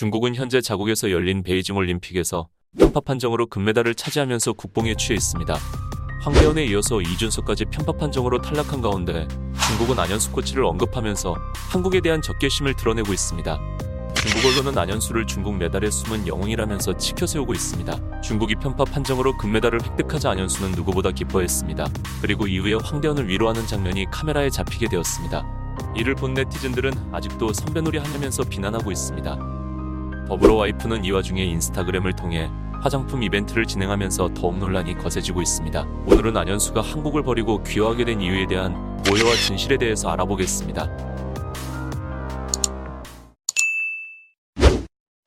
중국은 현재 자국에서 열린 베이징 올림픽에서 편파 판정으로 금메달을 차지하면서 국뽕에 취해 있습니다. 황대현에 이어서 이준석까지 편파 판정으로 탈락한 가운데 중국은 안현수 코치를 언급하면서 한국에 대한 적개심을 드러내고 있습니다. 중국 언론은 안현수를 중국 메달의 숨은 영웅이라면서 치켜세우고 있습니다. 중국이 편파 판정으로 금메달을 획득하자 안현수는 누구보다 기뻐했습니다. 그리고 이후에 황대현을 위로하는 장면이 카메라에 잡히게 되었습니다. 이를 본 네티즌들은 아직도 선배놀이 하냐면서 비난하고 있습니다. 더불어 와이프는 이 와중에 인스타그램을 통해 화장품 이벤트를 진행하면서 더욱 논란이 거세지고 있습니다. 오늘은 안현수가 한국을 버리고 귀화하게 된 이유에 대한 오해와 진실에 대해서 알아보겠습니다.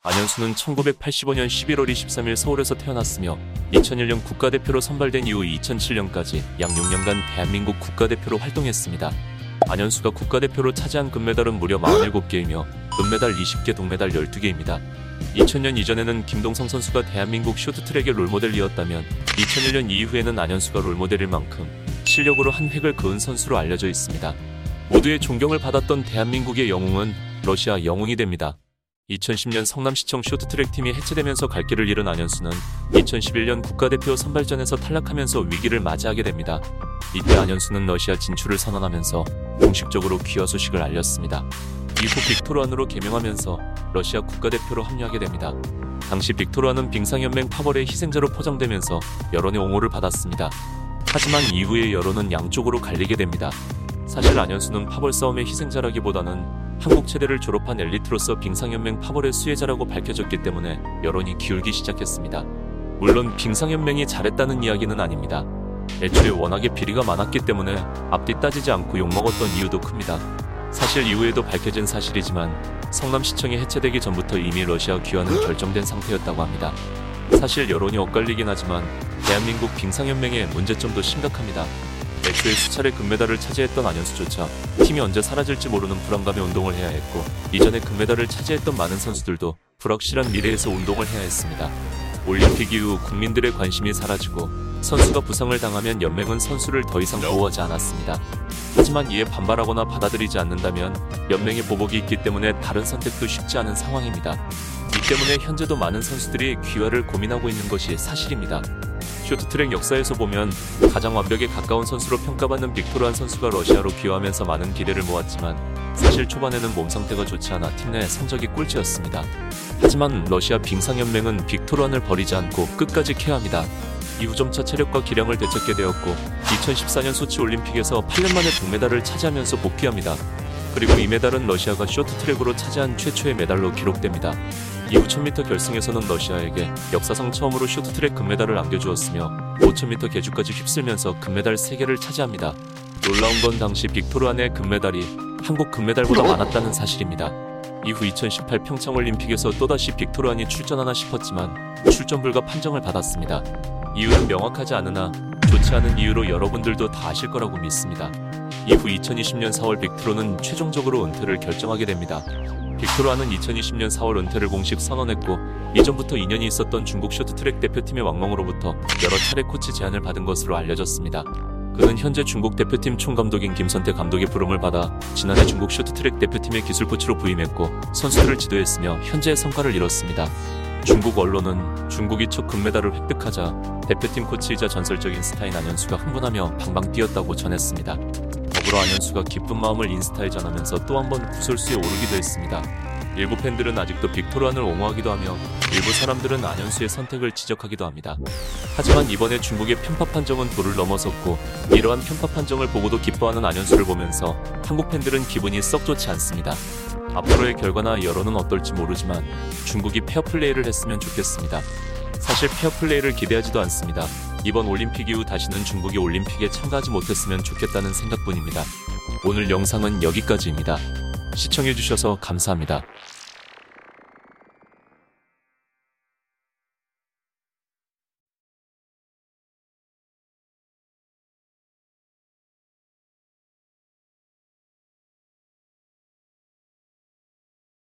안현수는 1985년 11월 23일 서울에서 태어났으며 2001년 국가대표로 선발된 이후 2007년까지 약 6년간 대한민국 국가대표로 활동했습니다. 안현수가 국가대표로 차지한 금메달은 무려 47개이며 은메달 20개, 동메달 12개입니다. 2000년 이전에는 김동성 선수가 대한민국 쇼트트랙의 롤모델이었다면 2001년 이후에는 안현수가 롤모델일 만큼 실력으로 한 획을 그은 선수로 알려져 있습니다. 모두의 존경을 받았던 대한민국의 영웅은 러시아 영웅이 됩니다. 2010년 성남시청 쇼트트랙 팀이 해체되면서 갈 길을 잃은 안현수는 2011년 국가대표 선발전에서 탈락하면서 위기를 맞이하게 됩니다. 이때 안현수는 러시아 진출을 선언하면서 공식적으로 귀화 소식을 알렸습니다. 이후 빅토르안으로 개명하면서 러시아 국가대표로 합류하게 됩니다. 당시 빅토르안은 빙상연맹 파벌의 희생자로 포장되면서 여론의 옹호를 받았습니다. 하지만 이후의 여론은 양쪽으로 갈리게 됩니다. 사실 안현수는 파벌 싸움의 희생자라기보다는 한국 체대를 졸업한 엘리트로서 빙상연맹 파벌의 수혜자라고 밝혀졌기 때문에 여론이 기울기 시작했습니다. 물론 빙상연맹이 잘했다는 이야기는 아닙니다. 애초에 워낙에 비리가 많았기 때문에 앞뒤 따지지 않고 욕먹었던 이유도 큽니다. 사실 이후에도 밝혀진 사실이지만 성남시청이 해체되기 전부터 이미 러시아 귀환은 결정된 상태였다고 합니다. 사실 여론이 엇갈리긴 하지만 대한민국 빙상연맹의 문제점도 심각합니다. 애초에 수차례 금메달을 차지했던 안현수조차 팀이 언제 사라질지 모르는 불안감에 운동을 해야 했고 이전에 금메달을 차지했던 많은 선수들도 불확실한 미래에서 운동을 해야 했습니다. 올림픽 이후 국민들의 관심이 사라지고 선수가 부상을 당하면 연맹은 선수를 더 이상 보호하지 않았습니다. 하지만 이에 반발하거나 받아들이지 않는다면 연맹의 보복이 있기 때문에 다른 선택도 쉽지 않은 상황입니다. 이 때문에 현재도 많은 선수들이 귀화를 고민하고 있는 것이 사실입니다. 쇼트트랙 역사에서 보면 가장 완벽에 가까운 선수로 평가받는 빅토르한 선수가 러시아로 귀화하면서 많은 기대를 모았지만 사실 초반에는 몸 상태가 좋지 않아 팀 내 성적이 꼴찌였습니다. 하지만 러시아 빙상연맹은 빅토르안을 버리지 않고 끝까지 케어합니다. 이후 점차 체력과 기량을 되찾게 되었고 2014년 소치 올림픽에서 8년 만에 동메달을 차지하면서 복귀합니다. 그리고 이 메달은 러시아가 쇼트트랙으로 차지한 최초의 메달로 기록됩니다. 이후 1000m 결승에서는 러시아에게 역사상 처음으로 쇼트트랙 금메달을 안겨주었으며 5000m 계주까지 휩쓸면서 금메달 3개를 차지합니다. 놀라운 건 당시 빅토르안의 금메달이 한국 금메달보다 많았다는 사실입니다. 이후 2018 평창올림픽에서 또다시 빅토르안이 출전하나 싶었지만 출전 불가 판정을 받았습니다. 이유는 명확하지 않으나 좋지 않은 이유로 여러분들도 다 아실 거라고 믿습니다. 이후 2020년 4월 빅토르는 최종적으로 은퇴를 결정하게 됩니다. 빅토르아는 2020년 4월 은퇴를 공식 선언했고 이전부터 인연이 있었던 중국 쇼트트랙 대표팀의 왕멍으로부터 여러 차례 코치 제안을 받은 것으로 알려졌습니다. 그는 현재 중국 대표팀 총감독인 김선태 감독의 부름을 받아 지난해 중국 쇼트트랙 대표팀의 기술 코치로 부임했고 선수들을 지도했으며 현재의 성과를 이뤘습니다. 중국 언론은 중국이 첫 금메달을 획득하자 대표팀 코치이자 전설적인 스타인 안현수가 흥분하며 방방 뛰었다고 전했습니다. 더불어 안현수가 기쁜 마음을 인스타에 전하면서 또 한 번 구설수에 오르기도 했습니다. 일부 팬들은 아직도 빅토르안을 옹호하기도 하며 일부 사람들은 안현수의 선택을 지적하기도 합니다. 하지만 이번에 중국의 편파 판정은 도를 넘어섰고 이러한 편파 판정을 보고도 기뻐하는 안현수를 보면서 한국 팬들은 기분이 썩 좋지 않습니다. 앞으로의 결과나 여론은 어떨지 모르지만 중국이 페어플레이를 했으면 좋겠습니다. 사실 페어플레이를 기대하지도 않습니다. 이번 올림픽 이후 다시는 중국이 올림픽에 참가하지 못했으면 좋겠다는 생각뿐입니다. 오늘 영상은 여기까지입니다. 시청해주셔서 감사합니다.